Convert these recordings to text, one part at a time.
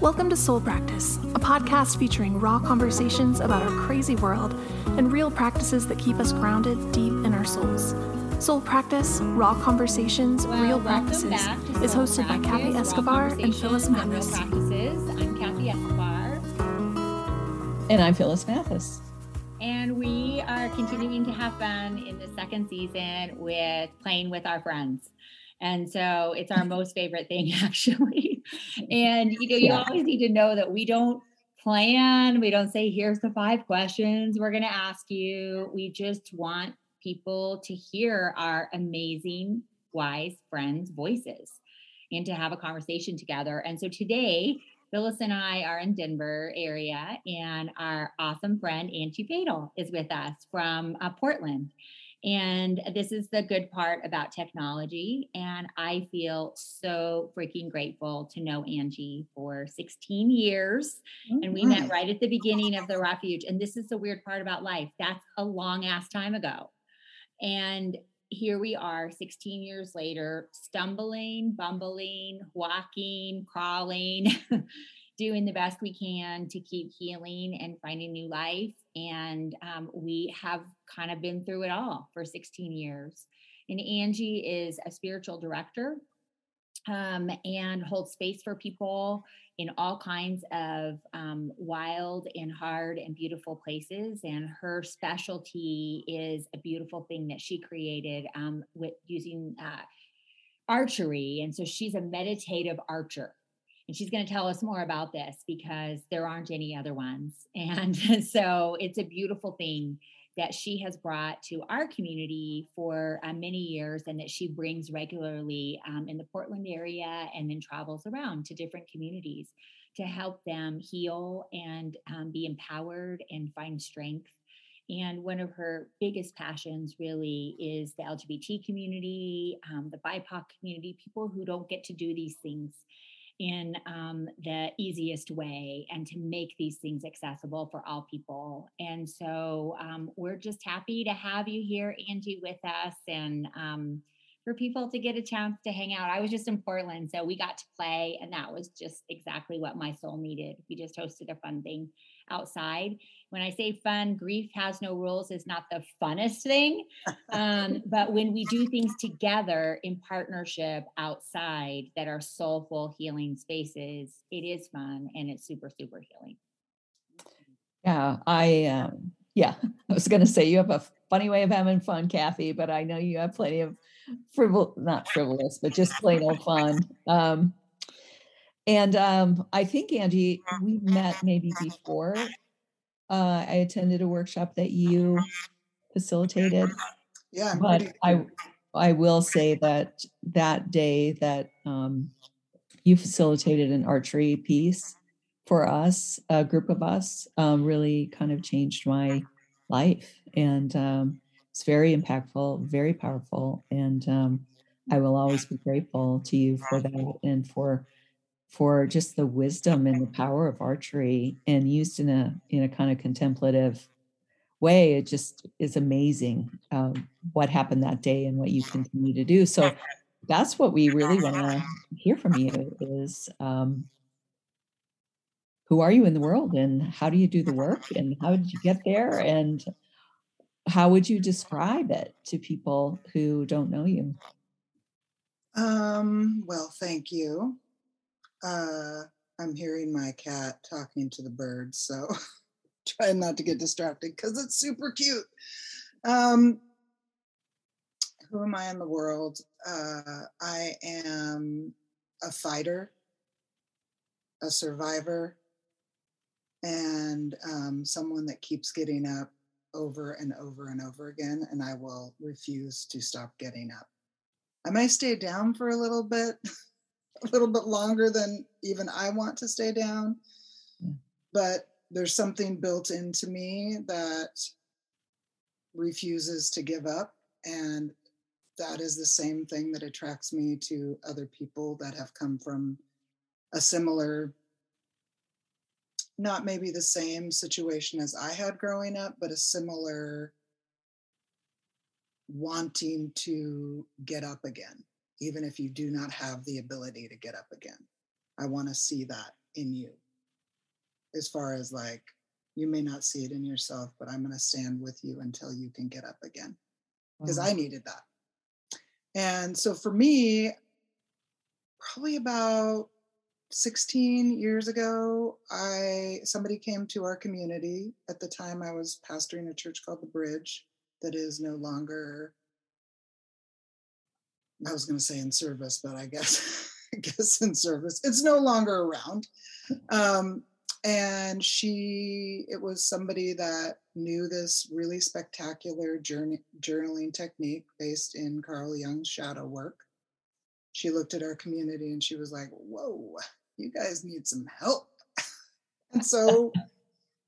Welcome to Soul Practice, a podcast featuring raw conversations about our crazy world and real practices that keep us grounded deep in our souls. Soul Practice, Raw Conversations, Well, Real Practices is Soul hosted by Kathy Escobar and Phyllis Conversations and Real Mathis. Practices. I'm Kathy Escobar, And I'm Phyllis Mathis. and we are continuing to have fun in the second season with playing with our friends. And so it's our most favorite thing, actually. And you know, you Yeah. always need to know that we don't plan, we don't say, here's the five questions we're going to ask you. We just want people to hear our amazing, wise friends' voices and to have a conversation together. And so today, Phyllis and I are in Denver area, and our awesome friend Angie Fatal is with us from uh, Portland. And this is the good part about technology. And I feel so freaking grateful to know Angie for 16 years. Oh, and we met right at the beginning of the refuge. And this is the weird part about life that's a long ass time ago. And here we are 16 years later, stumbling, bumbling, walking, crawling, doing the best we can to keep healing and finding new life. And um, we have kind of been through it all for 16 years. And Angie is a spiritual director um, and holds space for people in all kinds of um, wild and hard and beautiful places. And her specialty is a beautiful thing that she created um, with using uh, archery. And so she's a meditative archer. And she's going to tell us more about this because there aren't any other ones. And so it's a beautiful thing that she has brought to our community for uh, many years and that she brings regularly um, in the Portland area and then travels around to different communities to help them heal and um, be empowered and find strength. And one of her biggest passions really is the LGBT community, um, the BIPOC community, people who don't get to do these things in um, the easiest way and to make these things accessible for all people. And so um, we're just happy to have you here, Angie, with us and um, for people to get a chance to hang out. I was just in Portland, so we got to play, and that was just exactly what my soul needed. We just hosted a fun thing outside. When I say fun, grief has no rules is not the funnest thing. Um, but when we do things together in partnership outside that are soulful healing spaces, it is fun and it's super, super healing. Yeah, I um yeah, I was gonna say you have a funny way of having fun, Kathy, but I know you have plenty of frivol not frivolous, but just plain old fun. Um and um I think Angie, we met maybe before uh I attended a workshop that you facilitated. Yeah, I'm But pretty- I I will say that that day that um, you facilitated an archery piece for us, a group of us, um, really kind of changed my life, and um, it's very impactful, very powerful, and um, I will always be grateful to you for that and for for just the wisdom and the power of archery and used in a in a kind of contemplative way it just is amazing um, what happened that day and what you continue to do so that's what we really want to hear from you is um, who are you in the world and how do you do the work and how did you get there and how would you describe it to people who don't know you Um, well, thank you. Uh, I'm hearing my cat talking to the birds, so trying not to get distracted because it's super cute. Um, who am I in the world? Uh, I am a fighter, a survivor, and um, someone that keeps getting up over and over and over again, and I will refuse to stop getting up. I may stay down for a little bit, a little bit longer than even I want to stay down. Yeah. But there's something built into me that refuses to give up. And that is the same thing that attracts me to other people that have come from a similar, not maybe the same situation as I had growing up, but a similar wanting to get up again, even if you do not have the ability to get up again. I want to see that in you. As far as like, you may not see it in yourself, but I'm going to stand with you until you can get up again. Because Wow. I needed that. And so for me, probably about 16 years ago, I somebody came to our community. At the time, I was pastoring a church called the Bridge that is no longer. I was going to say in service, but I guess I guess in service. It's no longer around. Um, and she, it was somebody that knew this really spectacular journey, journaling technique based in Carl Jung's shadow work. She looked at our community and she was like, "Whoa, you guys need some help." and so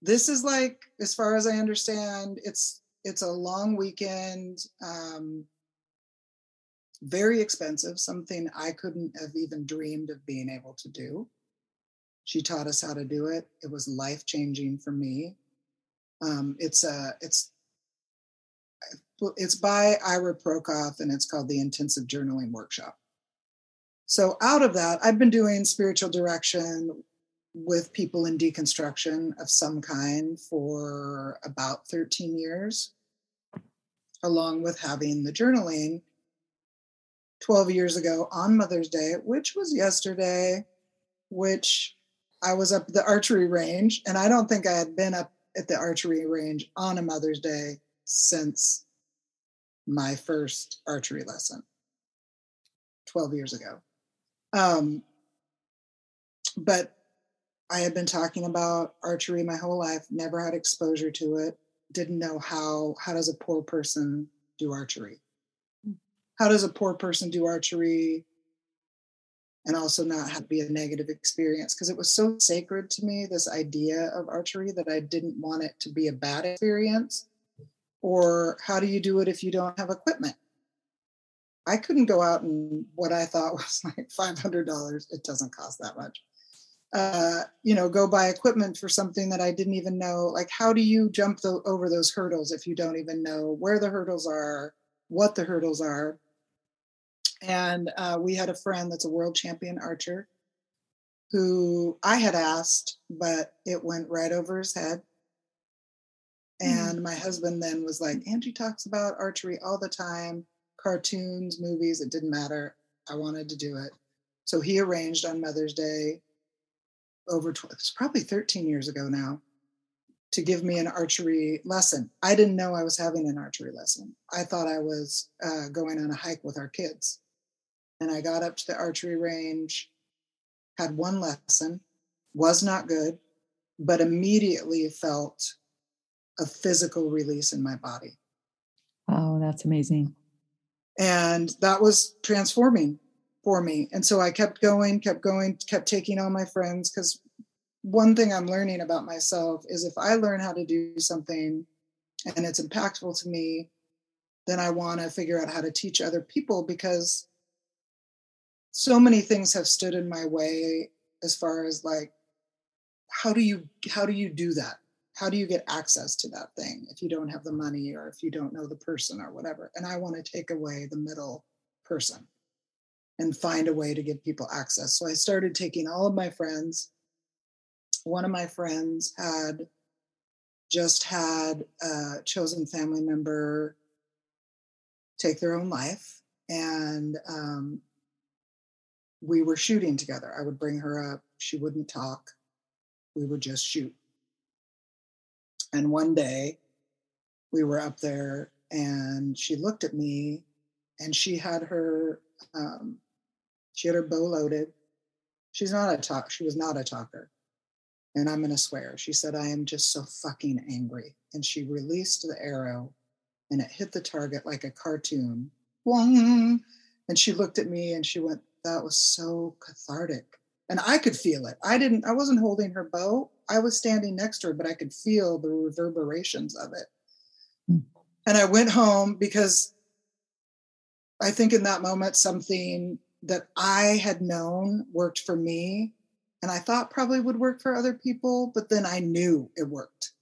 this is like as far as i understand it's it's a long weekend um very expensive something i couldn't have even dreamed of being able to do. She taught us how to do it. It was life changing for me. Um it's a it's it's by ira progoff and it's called the intensive journaling workshop. So out of that i've been doing spiritual direction with people in deconstruction of some kind for about 13 years, along with having the journaling 12 years ago on Mother's Day, which was yesterday, which I was up the archery range. And I don't think I had been up at the archery range on a Mother's Day since my first archery lesson 12 years ago. Um, but I had been talking about archery my whole life, never had exposure to it, didn't know how how does a poor person do archery? How does a poor person do archery and also not have to be a negative experience? Because it was so sacred to me, this idea of archery, that I didn't want it to be a bad experience. Or how do you do it if you don't have equipment? I couldn't go out and what I thought was like $500. It doesn't cost that much uh, you know, go buy equipment for something that I didn't even know. Like, how do you jump the, over those hurdles if you don't even know where the hurdles are, what the hurdles are? And uh, we had a friend that's a world champion archer who I had asked, but it went right over his head. And mm-hmm. my husband then was like, Angie talks about archery all the time, cartoons, movies, it didn't matter. I wanted to do it. So he arranged on Mother's Day over it's probably 13 years ago now to give me an archery lesson. I didn't know I was having an archery lesson. I thought I was uh, going on a hike with our kids. And I got up to the archery range, had one lesson, was not good, but immediately felt a physical release in my body. Oh, that's amazing. And that was transforming for me. And so I kept going, kept going, kept taking all my friends because one thing I'm learning about myself is if I learn how to do something and it's impactful to me, then I want to figure out how to teach other people because so many things have stood in my way as far as like how do you how do you do that how do you get access to that thing if you don't have the money or if you don't know the person or whatever and i want to take away the middle person and find a way to give people access. So I started taking all of my friends. One of my friends had just had a chosen family member take their own life. And um, we were shooting together. I would bring her up, she wouldn't talk. We would just shoot. And one day we were up there and she looked at me and she had her um, she had her bow loaded. She's not a talk. She was not a talker. And I'm going to swear. She said, I am just so fucking angry. And she released the arrow and it hit the target like a cartoon. And she looked at me and she went, That was so cathartic. And I could feel it. I didn't, I wasn't holding her bow. I was standing next to her, but I could feel the reverberations of it. Mm. And I went home because I think in that moment, something that I had known worked for me and I thought probably would work for other people, but then I knew it worked.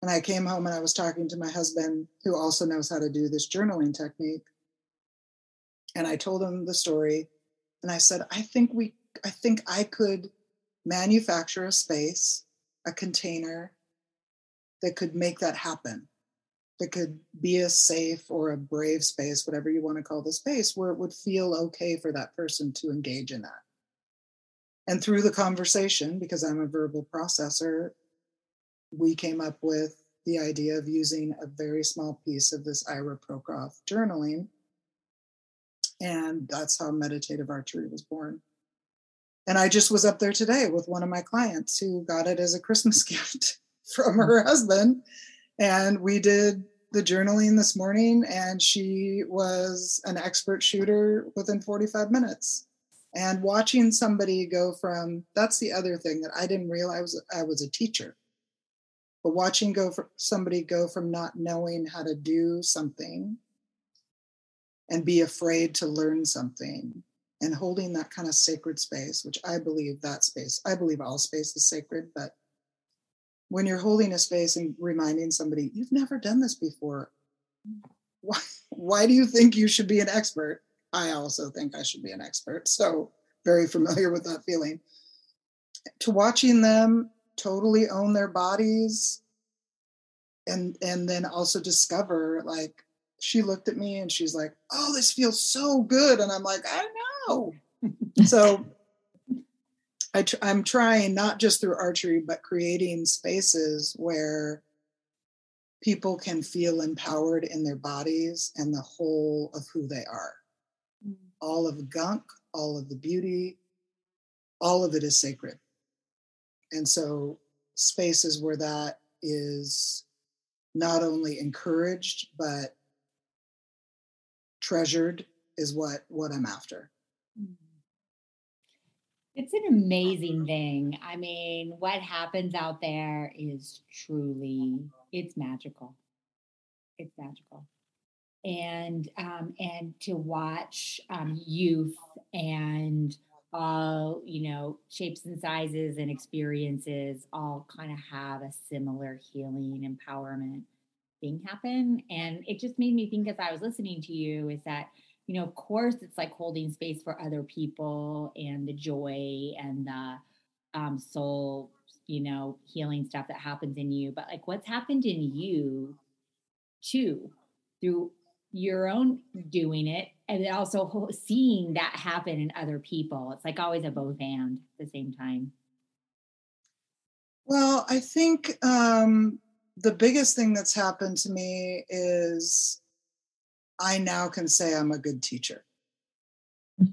And I came home and I was talking to my husband, who also knows how to do this journaling technique. And I told him the story. And I said, I think we, I think I could manufacture a space, a container that could make that happen. That could be a safe or a brave space, whatever you want to call the space, where it would feel okay for that person to engage in that. And through the conversation, because I'm a verbal processor, we came up with the idea of using a very small piece of this Ira Progoff journaling. And that's how meditative archery was born. And I just was up there today with one of my clients who got it as a Christmas gift from hmm. her husband. And we did the journaling this morning, and she was an expert shooter within 45 minutes. And watching somebody go from that's the other thing that I didn't realize I was a teacher. But watching go for somebody go from not knowing how to do something and be afraid to learn something and holding that kind of sacred space, which I believe that space, I believe all space is sacred, but when you're holding a space and reminding somebody, you've never done this before, why, why do you think you should be an expert? I also think I should be an expert. So, very familiar with that feeling. To watching them totally own their bodies and and then also discover like she looked at me and she's like, "Oh, this feels so good." And I'm like, "I know." so I tr- I'm trying not just through archery, but creating spaces where people can feel empowered in their bodies and the whole of who they are. Mm. All of the gunk, all of the beauty, all of it is sacred. And so, spaces where that is not only encouraged, but treasured is what what I'm after. Mm. It's an amazing thing. I mean, what happens out there is truly it's magical. It's magical. And um, and to watch um, youth and all you know shapes and sizes and experiences all kind of have a similar healing empowerment thing happen and it just made me think as i was listening to you is that you know, of course, it's like holding space for other people and the joy and the um, soul, you know, healing stuff that happens in you. But like what's happened in you too through your own doing it and then also seeing that happen in other people. It's like always a both and at the same time. Well, I think um, the biggest thing that's happened to me is I now can say I'm a good teacher, mm.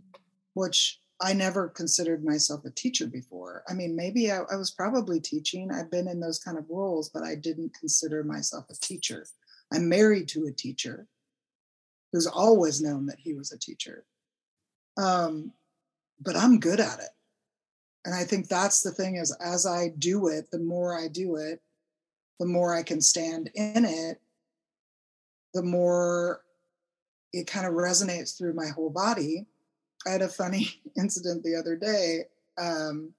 which I never considered myself a teacher before. I mean, maybe I, I, was probably teaching. I've been in those kind of roles, but I didn't consider myself a teacher. I'm married to a teacher who's always known that he was a teacher. Um, but I'm good at it. And I think that's the thing is as I do it, the more I do it, the more I can stand in it, the more it kind of resonates through my whole body. I had a funny incident the other day. Um,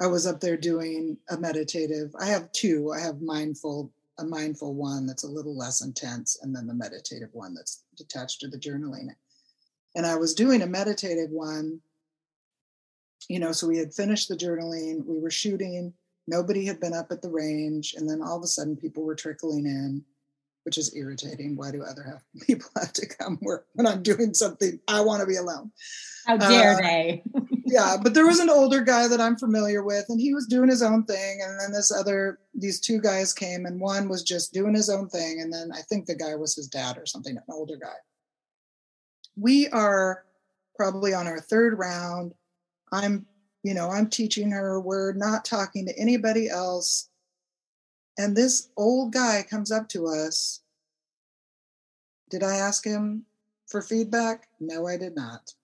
I was up there doing a meditative. I have two. I have mindful, a mindful one that's a little less intense, and then the meditative one that's attached to the journaling. And I was doing a meditative one, you know, so we had finished the journaling, we were shooting, nobody had been up at the range, and then all of a sudden people were trickling in which is irritating. Why do other have, people have to come work when I'm doing something? I want to be alone. How dare uh, they? yeah, but there was an older guy that I'm familiar with, and he was doing his own thing. And then this other, these two guys came, and one was just doing his own thing. And then I think the guy was his dad or something, an older guy. We are probably on our third round. I'm, you know, I'm teaching her. We're not talking to anybody else and this old guy comes up to us. Did I ask him for feedback? No, I did not.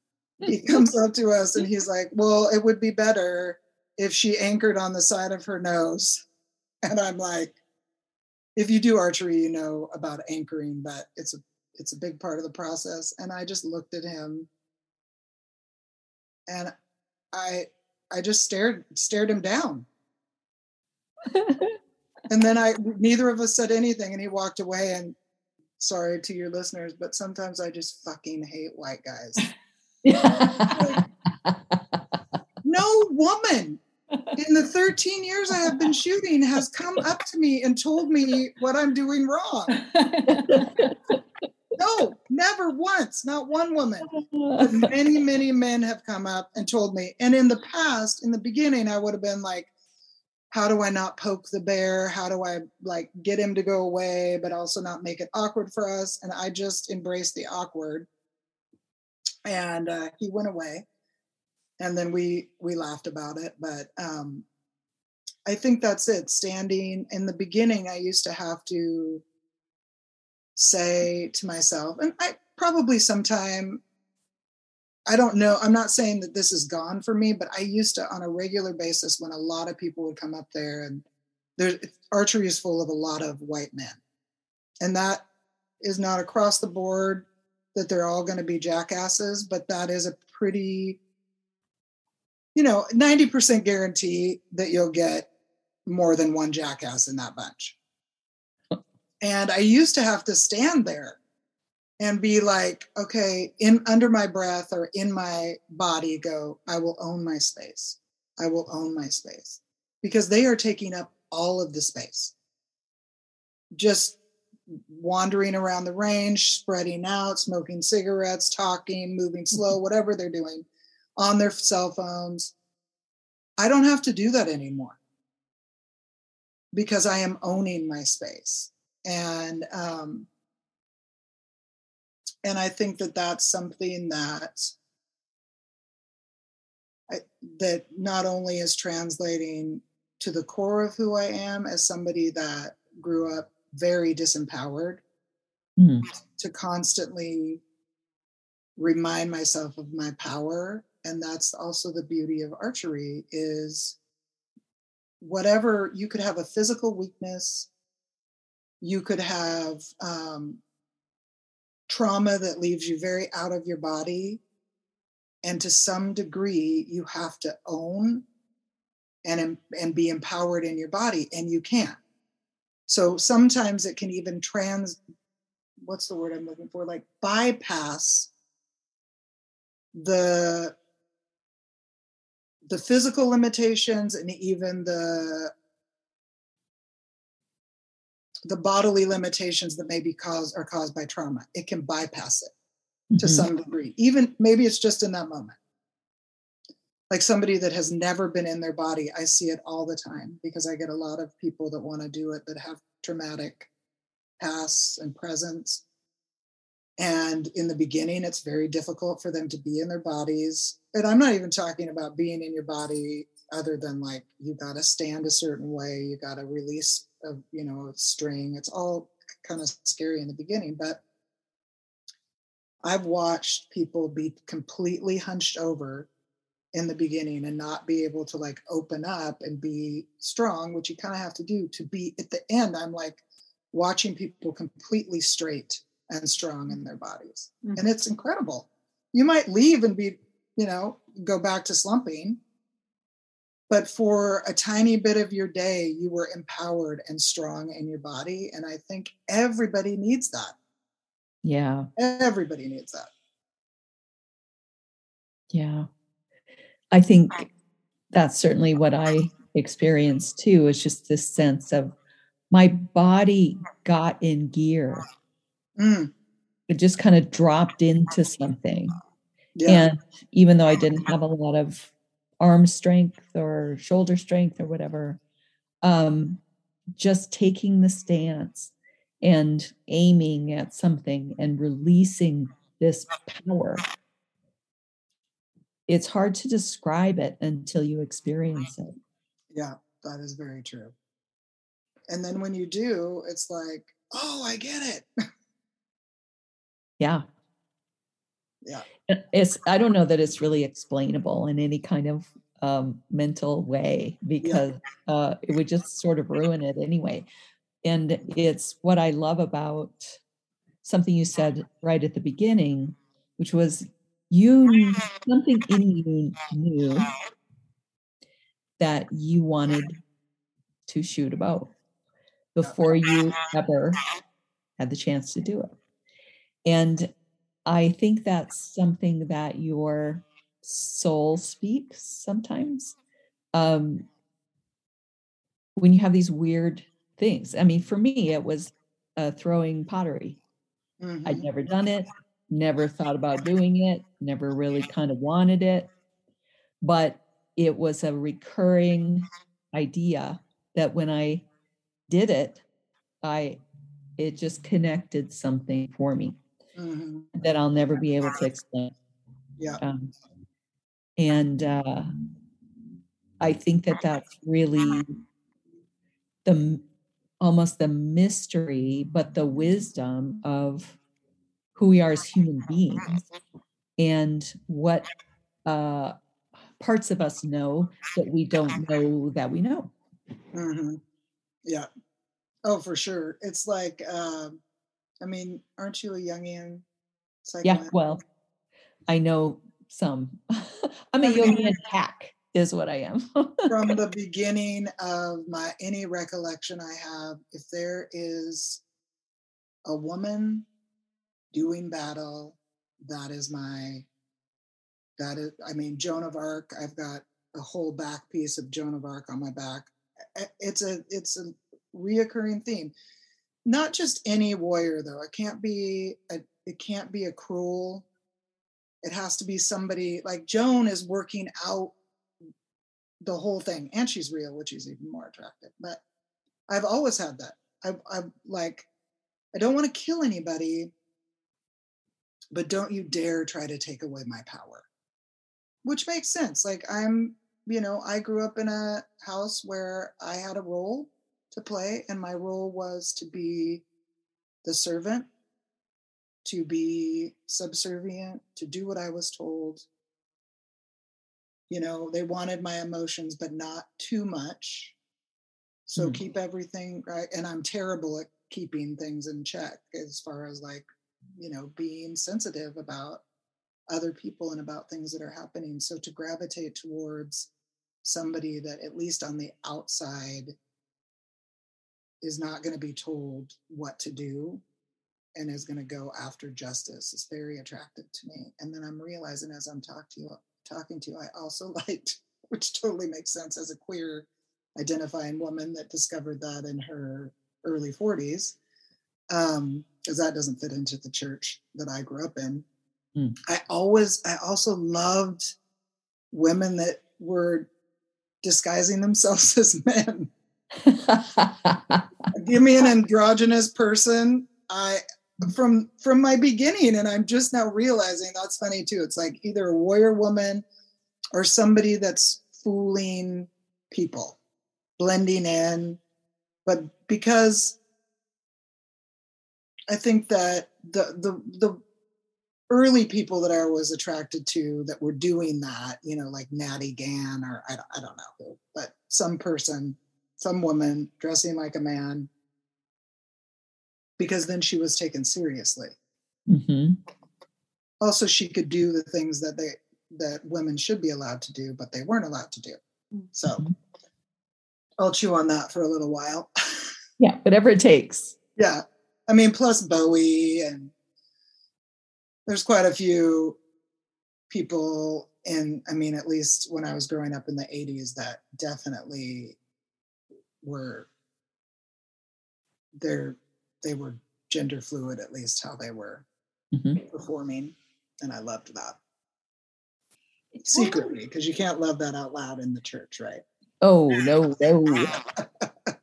He comes up to us and he's like, Well, it would be better if she anchored on the side of her nose. And I'm like, if you do archery, you know about anchoring, but it's a it's a big part of the process. And I just looked at him and I I just stared stared him down. and then I neither of us said anything and he walked away and sorry to your listeners, but sometimes I just fucking hate white guys. no woman in the 13 years I have been shooting has come up to me and told me what I'm doing wrong. No, never once, not one woman. But many, many men have come up and told me. And in the past, in the beginning, I would have been like, how do I not poke the bear? How do I like get him to go away, but also not make it awkward for us? And I just embraced the awkward. And uh, he went away. And then we we laughed about it. But um, I think that's it. Standing in the beginning, I used to have to say to myself, and I probably sometime, I don't know, I'm not saying that this is gone for me, but I used to on a regular basis when a lot of people would come up there and there, archery is full of a lot of white men. And that is not across the board that they're all going to be jackasses, but that is a pretty, you know, 90% guarantee that you'll get more than one jackass in that bunch. And I used to have to stand there and be like, okay, in under my breath or in my body, go, I will own my space. I will own my space because they are taking up all of the space. Just wandering around the range, spreading out, smoking cigarettes, talking, moving slow, mm-hmm. whatever they're doing on their cell phones. I don't have to do that anymore because I am owning my space and um, and I think that that's something that I, that not only is translating to the core of who I am as somebody that grew up very disempowered mm-hmm. to constantly remind myself of my power and that's also the beauty of archery is whatever you could have a physical weakness you could have um, trauma that leaves you very out of your body. And to some degree, you have to own and, and be empowered in your body, and you can't. So sometimes it can even trans, what's the word I'm looking for? Like bypass the the physical limitations and even the the bodily limitations that may be caused are caused by trauma. It can bypass it mm-hmm. to some degree. Even maybe it's just in that moment. Like somebody that has never been in their body, I see it all the time because I get a lot of people that want to do it that have traumatic pasts and presents. And in the beginning, it's very difficult for them to be in their bodies. And I'm not even talking about being in your body other than like you got to stand a certain way, you got to release of you know string. It's all kind of scary in the beginning but i've watched people be completely hunched over in the beginning and not be able to like open up and be strong which you kind of have to do to be at the end i'm like watching people completely straight and strong in their bodies. Mm-hmm. and it's incredible. You might leave and be you know go back to slumping but for a tiny bit of your day you were empowered and strong in your body and i think everybody needs that. Yeah. Everybody needs that. Yeah. I think that's certainly what i experienced too is just this sense of my body got in gear. Mm. it just kind of dropped into something. Yeah. and even though i didn't have a lot of arm strength or shoulder strength or whatever um, just taking the stance and aiming at something and releasing this power. It's hard to describe it until you experience it. Yeah that is very true. And then when you do it's like oh i get it. Yeah yeah. It's i don't know that it's really explainable in any kind of um, mental way because yeah. uh, it would just sort of ruin it anyway. And it's what i love about something you said right at the beginning which was you something in you knew that you wanted to shoot a bow before you ever had the chance to do it. And I think that's something that your soul speaks sometimes. Um, when you have these weird things. I mean, for me, it was uh, throwing pottery. Mhm. I'd never done it, never thought about doing it, never really kind of wanted it. But it was a recurring idea that when I did it, I it just connected something for me Mhm. that I'll never be able to explain. Yeah. Um, and uh, I think that that's really the almost the mystery, but the wisdom of who we are as human beings and what uh, parts of us know that we don't know that we know. hmm Yeah. Oh, for sure. It's like, um, I mean, aren't you a Jungian Yeah, well, I know some. I'm a Jungian hack, is what I am. From the beginning of my any recollection I have, if there is a woman doing battle, that is my that is I mean Joan of Arc, I've got a whole back piece of Joan of Arc on my back. It's a it's a reoccurring theme. Not just any warrior though. It can't be a it can't be a cruel. It has to be somebody like Joan is working out the whole thing and she's real which is even more attractive but i've always had that i i'm like i don't want to kill anybody but don't you dare try to take away my power which makes sense like i'm you know i grew up in a house where i had a role to play and my role was to be the servant to be subservient to do what i was told. You know they wanted my emotions but not too much. So Hmm. keep everything right and i'm terrible at keeping things in check as far as like you know being sensitive about other people and about things that are happening. So to gravitate towards somebody that at least on the outside is not going to be told what to do and is going to go after justice. Is very attractive to me. And then i'm realizing as i'm talking to you talking to you i also liked which totally makes sense as a queer identifying woman that discovered that in her early 40s um because that doesn't fit into the church that i grew up in. Mm. i always i also loved women that were disguising themselves as men give me an androgynous person. I from from my beginning and i'm just now realizing that's funny too. It's like either a warrior woman or somebody that's fooling people blending in. But because i think that the the the early people that i was attracted to that were doing that you know like natty gann or i, don't- I don't know who but some person some woman dressing like a man because then she was taken seriously. Hmm also she could do the things that they that women should be allowed to do but they weren't allowed to do. So Mhm. i'll chew on that for a little while. Yeah, whatever it takes. yeah. I mean plus bowie and there's quite a few people in i mean at least when i was growing up in the 80s that definitely were they're they were gender fluid at least how they were Mhm. performing and i loved that It secretly because you can't love that out loud in the church right Oh no, no.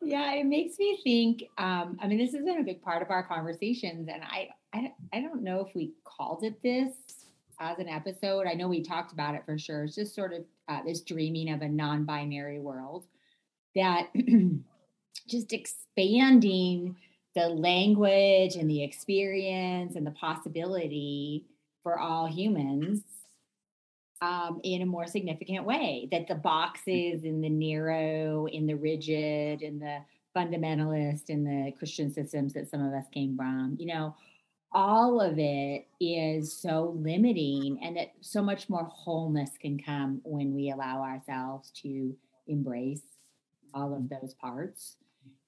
Yeah, it makes me think. Um, I mean, this has been a big part of our conversations, and I, I, I don't know if we called it this as an episode. I know we talked about it for sure. It's just sort of uh, this dreaming of a non-binary world that just expanding the language and the experience and the possibility for all humans um, in a more significant way. That the boxes in the narrow, in the rigid, in the fundamentalist, in the Christian systems that some of us came from, you know, all of it is so limiting, and that so much more wholeness can come when we allow ourselves to embrace all of those parts.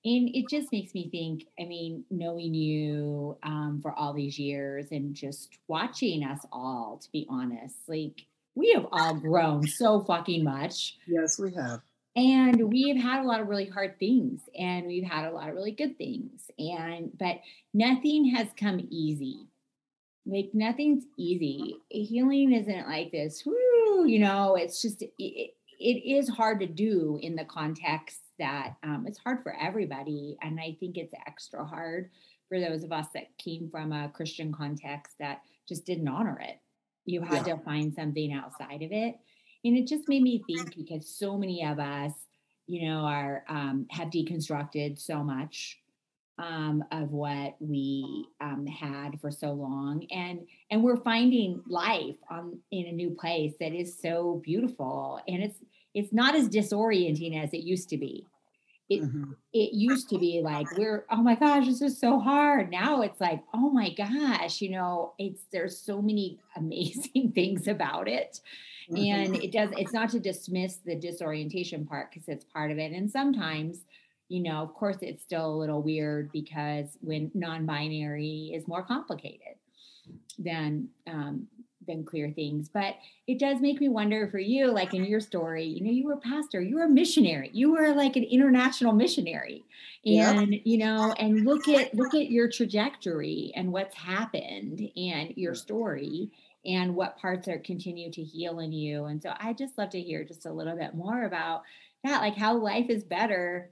And it just makes me think, I mean, knowing you um, for all these years and just watching us all, to be honest, like we have all grown so fucking much. yes we have and we've had a lot of really hard things and we've had a lot of really good things and but nothing has come easy like nothing's easy healing isn't like this whoo, you know it's just it, it is hard to do in the context that um, it's hard for everybody and i think it's extra hard for those of us that came from a christian context that just didn't honor it you had yeah. to find something outside of it and it just made me think because so many of us you know are um, have deconstructed so much um, of what we um, had for so long and and we're finding life on in a new place that is so beautiful and it's it's not as disorienting as it used to be it mm-hmm. it used to be like we're oh my gosh this is so hard now it's like oh my gosh you know it's there's so many amazing things about it mm-hmm. and it does it's not to dismiss the disorientation part because it's part of it and sometimes you know of course it's still a little weird because when non-binary is more complicated than um, than clear things. But it does make me wonder for you, like in your story, you know, you were a pastor, you were a missionary, you were like an international missionary. And, you know, and look at look at your trajectory and what's happened and your story and what parts are continue to heal in you. And so I just love to hear just a little bit more about that, like how life is better.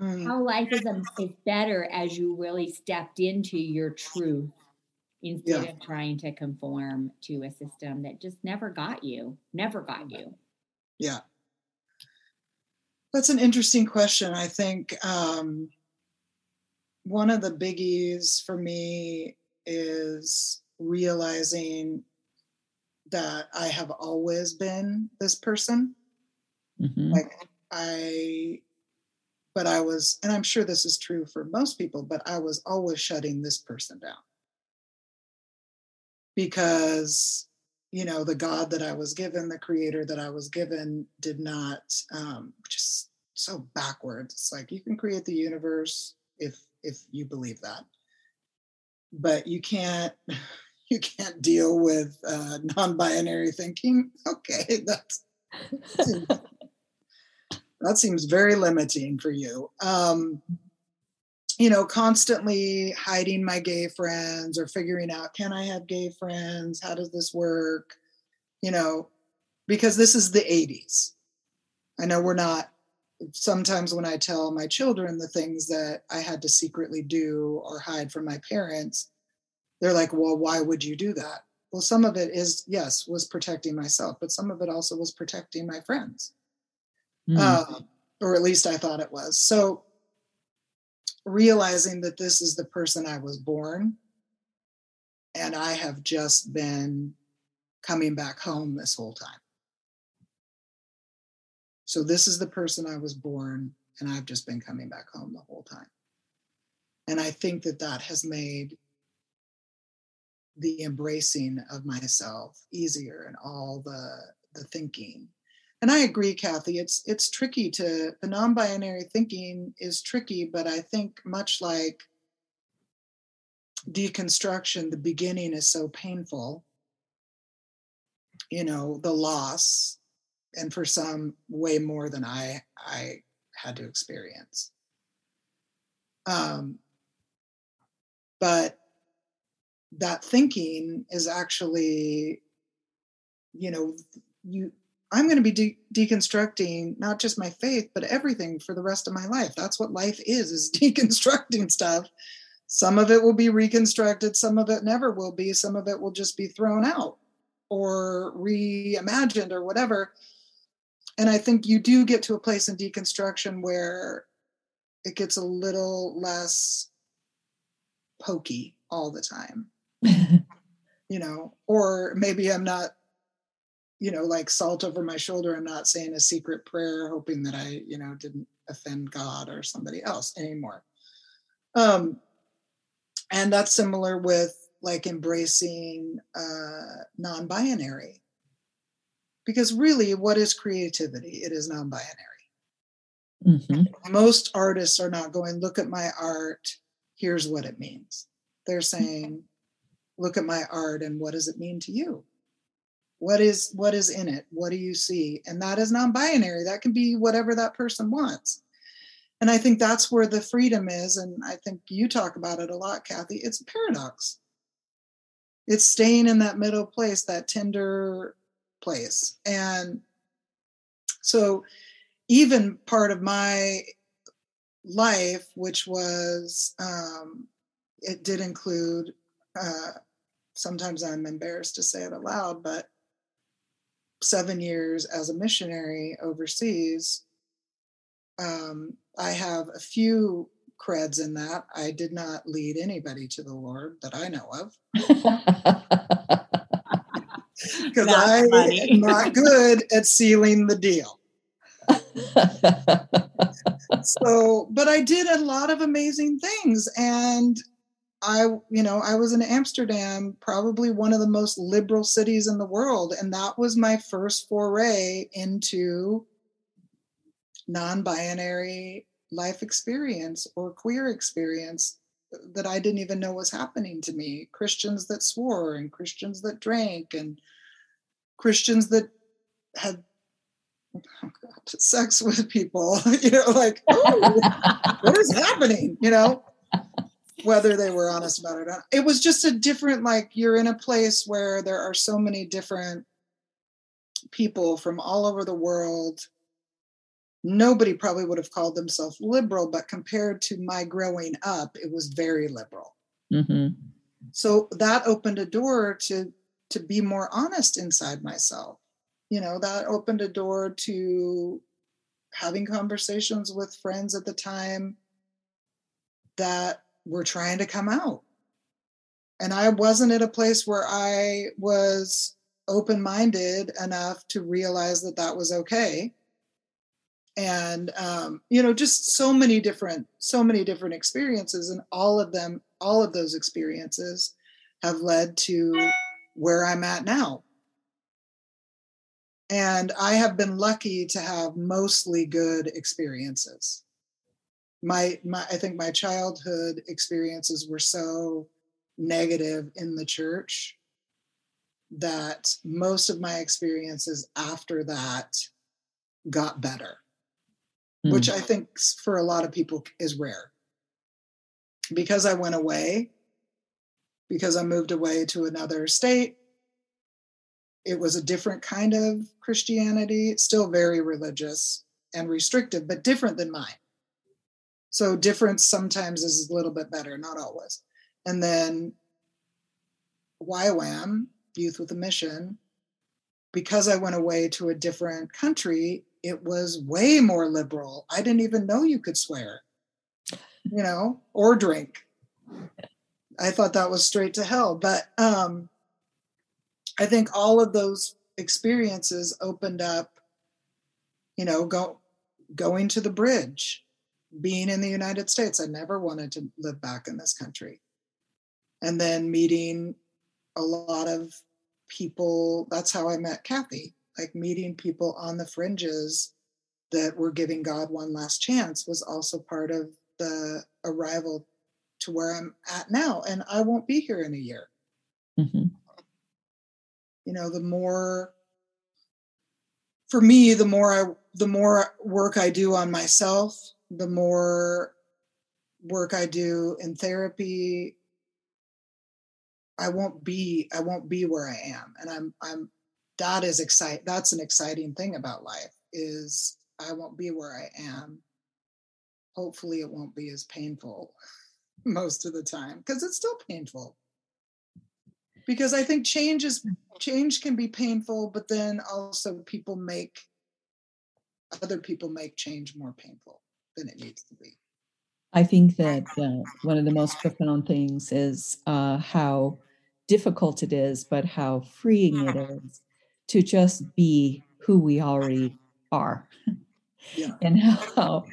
Mm. How life is, a, is better as you really stepped into your truth instead yeah. of trying to conform to a system that just never got you, never got you. Yeah. That's an interesting question. I think um, one of the biggies for me is realizing that I have always been this person. Mm-hmm. Like I, but I was, and I'm sure this is true for most people, but I was always shutting this person down because you know the god that i was given the creator that i was given did not um just so backwards. It's like you can create the universe if if you believe that. But you can't you can't deal with uh, non-binary thinking. Okay that's that seems very limiting for you. Um you know, constantly hiding my gay friends or figuring out can I have gay friends? How does this work? You know, because this is the 80s. I know we're not, sometimes when I tell my children the things that I had to secretly do or hide from my parents, they're like, well, why would you do that? Well, some of it is, yes, was protecting myself, but some of it also was protecting my friends. Mm. Uh, or at least I thought it was. So, realizing that this is the person I was born. And I have just been coming back home this whole time. So, this is the person I was born, and I've just been coming back home the whole time. And I think that that has made the embracing of myself easier and all the the thinking and I agree, Kathy. It's it's tricky to the non-binary thinking is tricky, but I think much like deconstruction, the beginning is so painful. You know, the loss, and for some, way more than I I had to experience. Um, but that thinking is actually, you know, you I'm going to be de- deconstructing not just my faith, but everything for the rest of my life. That's what life is, is deconstructing stuff. Some of it will be reconstructed, some of it never will be, some of it will just be thrown out or reimagined or whatever. And I think you do get to a place in deconstruction where it gets a little less pokey all the time. you know, or maybe I'm not you know, like salt over my shoulder. I'm not saying a secret prayer, hoping that I, you know, didn't offend God or somebody else anymore. Um, and that's similar with like embracing uh, non binary. Because really, what is creativity? It is non binary. Mm-hmm. Most artists are not going, look at my art, here's what it means. They're saying, look at my art and what does it mean to you? What is what is in it? What do you see? And that is non-binary. That can be whatever that person wants. And i think that's where the freedom is and i think you talk about it a lot kathy it's a paradox. It's staying in that middle place that tender place. And so even part of my life which was um, it did include uh, sometimes i'm embarrassed to say it aloud but seven years as a missionary overseas, um, I have a few creds in that. I did not lead anybody to the Lord that I know of. Because I am not good at sealing the deal. so, but I did a lot of amazing things. And I, you know, I was in Amsterdam, probably one of the most liberal cities in the world. And that was my first foray into non binary life experience or queer experience that I didn't even know was happening to me. Christians that swore and Christians that drank and Christians that had oh God, sex with people, you know, like, what is happening? You know? Whether they were honest about it or not. It was just a different, like, you're in a place where there are so many different people from all over the world. Nobody probably would have called themselves liberal, but compared to my growing up, it was very liberal. Mm-hmm. So that opened a door to to be more honest inside myself. You know, that opened a door to having conversations with friends at the time that were trying to come out. And I wasn't at a place where I was open minded enough to realize that that was okay. And, um, you know, just so many different, so many different experiences. And all of them, all of those experiences have led to where I'm at now. And I have been lucky to have mostly good experiences my my I think my childhood experiences were so negative in the church that most of my experiences after that got better mm. which i think for a lot of people is rare because i went away because i moved away to another state it was a different kind of christianity still very religious and restrictive but different than mine so difference sometimes is a little bit better, not always. And then YWAM, Youth with a Mission, because I went away to a different country, it was way more liberal. I didn't even know you could swear, you know, or drink. I thought that was straight to hell. But um, I think all of those experiences opened up, you know, go going to the bridge, being in the United States, I never wanted to live back in this country. And then meeting a lot of people, that's how I met Kathy, like meeting people on the fringes that were giving God one last chance was also part of the arrival to where I'm at now. And I won't be here in a year. Mm-hmm. You know, the more for me, the more I the more work I do on myself, the more work I do in therapy, I won't be I won't be where I am. And I'm I'm that is excite that's an exciting thing about life is I won't be where I am. Hopefully it won't be as painful most of the time because it's still painful. Because I think change is mm-hmm. change can be painful, but then also people make other people make change more painful than it needs to be. I think that uh, one of the most profound things is uh, how difficult it is, but how freeing it is to just be who we already are. Yeah. and how,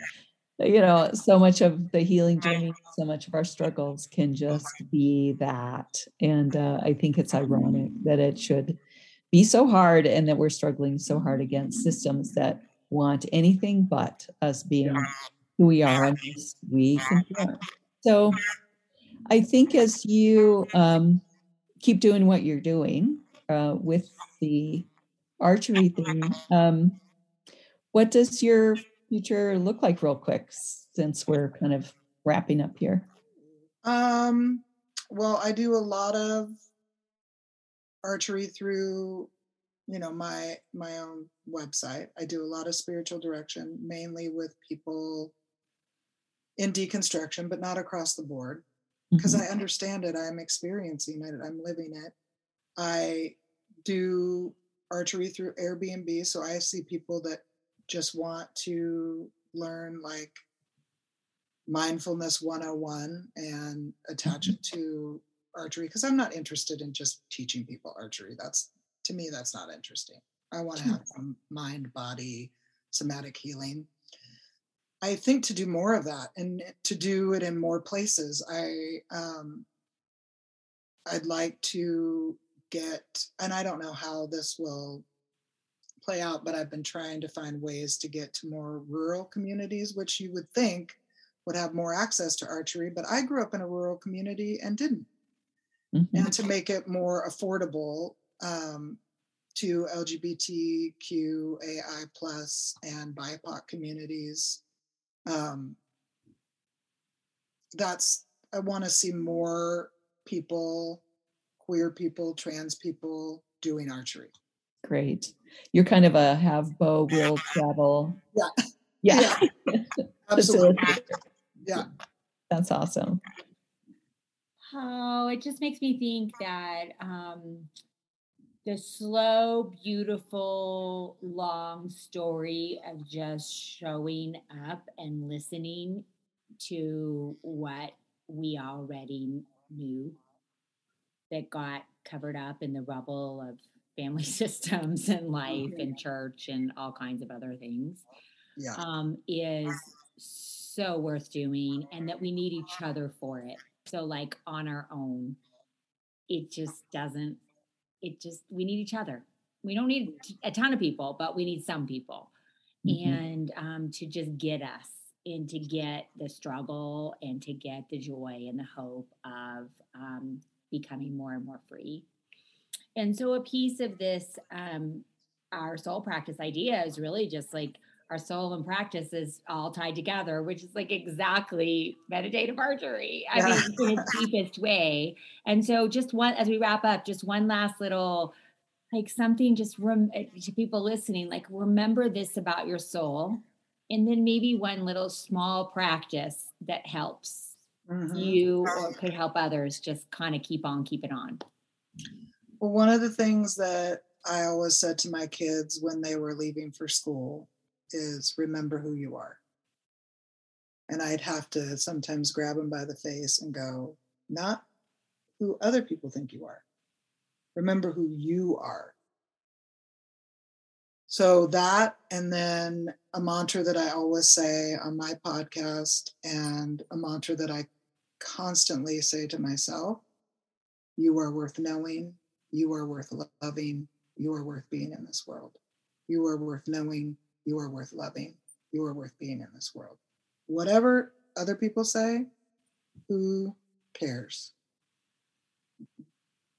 you know, so much of the healing journey, so much of our struggles can just be that. And uh, I think it's ironic that it should be so hard and that we're struggling so hard against systems that want anything but us being who we are and we conform. So I think as you um, keep doing what you're doing uh, with the archery thing. Um, what does your future look like, real quick, since we're kind of wrapping up here? Um, well, I do a lot of archery through, you know, my my own website. I do a lot of spiritual direction, mainly with people in deconstruction, but not across the board because Mhm. I understand it. I'm experiencing it. I'm living it. I do archery through Airbnb. So I see people that just want to learn like mindfulness 101 and attach it to archery because I'm not interested in just teaching people archery. That's to me, that's not interesting. I want to have some mind body somatic healing. I think to do more of that and to do it in more places. I um, I'd like to get, and I don't know how this will play out, but I've been trying to find ways to get to more rural communities, which you would think would have more access to archery. But I grew up in a rural community and didn't. Mhm. And to make it more affordable um, to LGBTQAI plus and BIPOC communities, um, that's I want to see more people, queer people, trans people doing archery. Great. You're kind of a have bow, will travel. Yeah. Yeah. Absolutely. Yeah. That's awesome. Oh, it just makes me think that um, the slow, beautiful, long story of just showing up and listening to what we already knew that got covered up in the rubble of family systems and life and church and all kinds of other things Yeah. um, is so worth doing and that we need each other for it. So, like on our own, it just doesn't, it just, we need each other. We don't need a ton of people, but we need some people. Mhm. And um, to just get us and to get the struggle and to get the joy and the hope of um, becoming more and more free. And so, a piece of this, um, our soul practice idea is really just like our soul and practice is all tied together, which is like exactly meditative archery. I mean, in its deepest way. And so, just one as we wrap up, just one last little, like something, just rem- eh, to people listening, like remember this about your soul, and then maybe one little small practice that helps Mhm. you or could help others. Just kind of keep on keeping on. Well, one of the things that I always said to my kids when they were leaving for school is remember who you are. And I'd have to sometimes grab them by the face and go, not who other people think you are. Remember who you are. So that, and then a mantra that I always say on my podcast, and a mantra that I constantly say to myself you are worth knowing, you are worth loving, you are worth being in this world. You are worth knowing, you are worth loving, you are worth being in this world. Whatever other people say, who cares?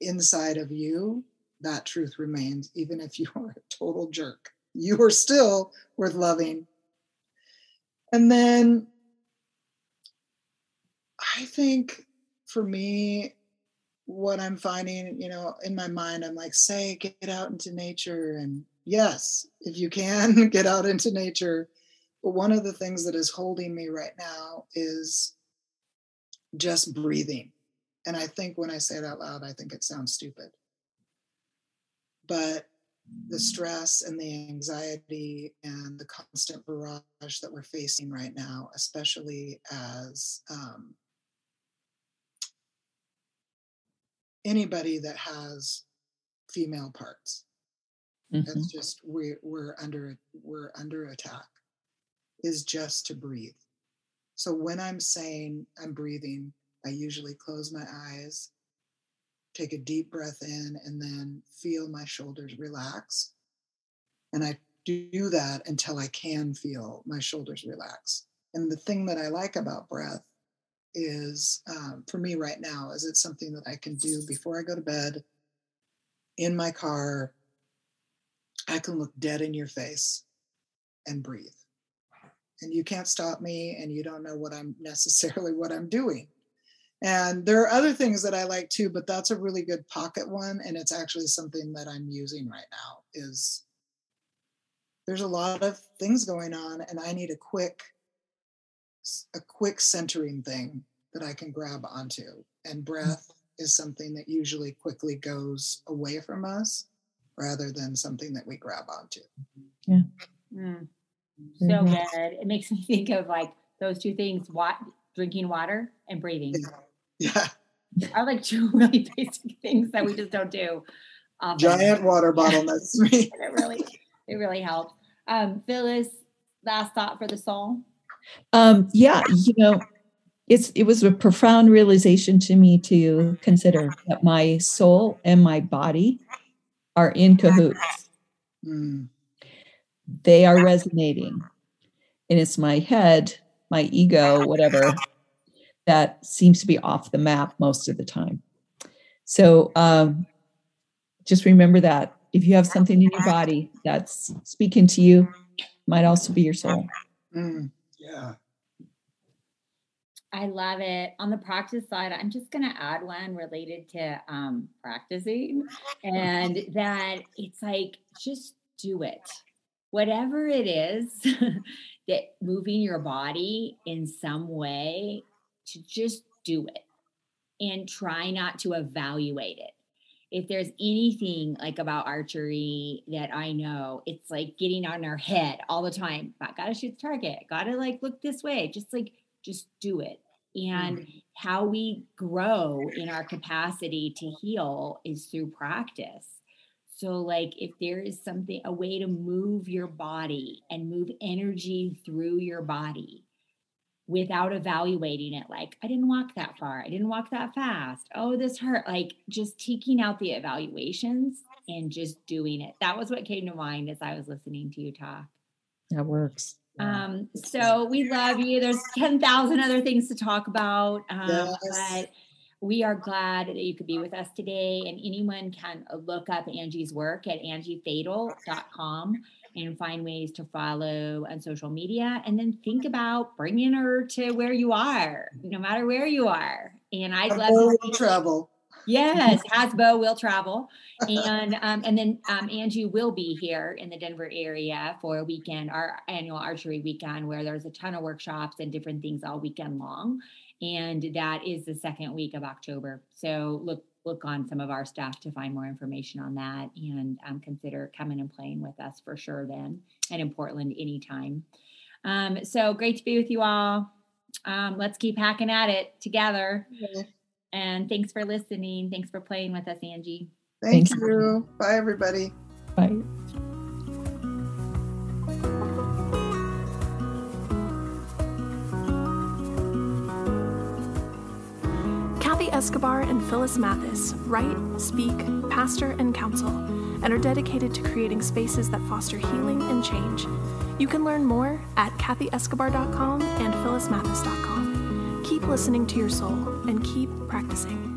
Inside of you, that truth remains, even if you are a total jerk. You are still worth loving. And then I think for me, what I'm finding, you know, in my mind, I'm like, say, get out into nature. And yes, if you can, get out into nature. But one of the things that is holding me right now is just breathing. And I think when I say it out loud, I think it sounds stupid. But the stress and the anxiety and the constant barrage that we're facing right now, especially as um, anybody that has female parts. Mhm. That's just we're we're under we're under attack. Is just to breathe. So when I'm saying I'm breathing, I usually close my eyes, take a deep breath in, and then feel my shoulders relax. And I do that until I can feel my shoulders relax. And the thing that I like about breath is um, for me right now is it's something that I can do before I go to bed, in my car, I can look dead in your face and breathe. And you can't stop me, and you don't know what I'm necessarily what I'm doing. And there are other things that I like too, but that's a really good pocket one. And it's actually something that I'm using right now is there's a lot of things going on and I need a quick, a quick centering thing that I can grab onto. And mm. breath is something that usually quickly goes away from us rather than something that we grab onto. Yeah. Mm. So Mhm. good. It makes me think of like those two things: what drinking water and breathing Yeah. are like two really basic things that we just don't do. often. Giant water bottle next to me. it really, it really helps. Um, Phyllis, last thought for the soul. Um, yeah, you know, it's it was a profound realization to me to consider that my soul and my body are in cahoots. Mm, They are resonating. And it's my head, my ego, whatever, that seems to be off the map most of the time. So um, just remember that if you have something in your body that's speaking to you, might also be your soul. mm, yeah. I love it. On the practice side, I'm just going to add one related to um, practicing, and that it's like just do it. Whatever it is that moving your body in some way, to just do it and try not to evaluate it. If there's anything like about archery that I know, it's like getting on our head all the time. I gotta shoot the target, gotta like look this way, just like just do it. And mm-hmm. how we grow in our capacity to heal is through practice. So, like, if there is something, a way to move your body and move energy through your body without evaluating it, like, I didn't walk that far, I didn't walk that fast, oh, this hurt, like, just taking out the evaluations and just doing it. That was what came to mind as I was listening to you talk. That works. Um, so we love you. There's 10,000 other things to talk about. Um, Yes. but we are glad that you could be with us today. And anyone can look up Angie's work at angiefatal.com and find ways to follow on social media. And then think about bringing her to where you are, no matter where you are. And I'd love to travel. Yes, Hasbo will travel, and um, and then um, Angie will be here in the Denver area for a weekend, our annual archery weekend, where there's a ton of workshops and different things all weekend long, and that is the second week of October. So look look on some of our stuff to find more information on that, and um, consider coming and playing with us for sure then, and in Portland anytime. Um, so great to be with you all. Um, let's keep hacking at it together. And thanks for listening. Thanks for playing with us, Angie. Thank Thanks. you. Bye, everybody. Bye. Kathy Escobar and Phyllis Mathis write, speak, pastor, and counsel, and are dedicated to creating spaces that foster healing and change. You can learn more at kathyescobar.com and phyllismathis.com. Keep listening to your soul and keep practicing.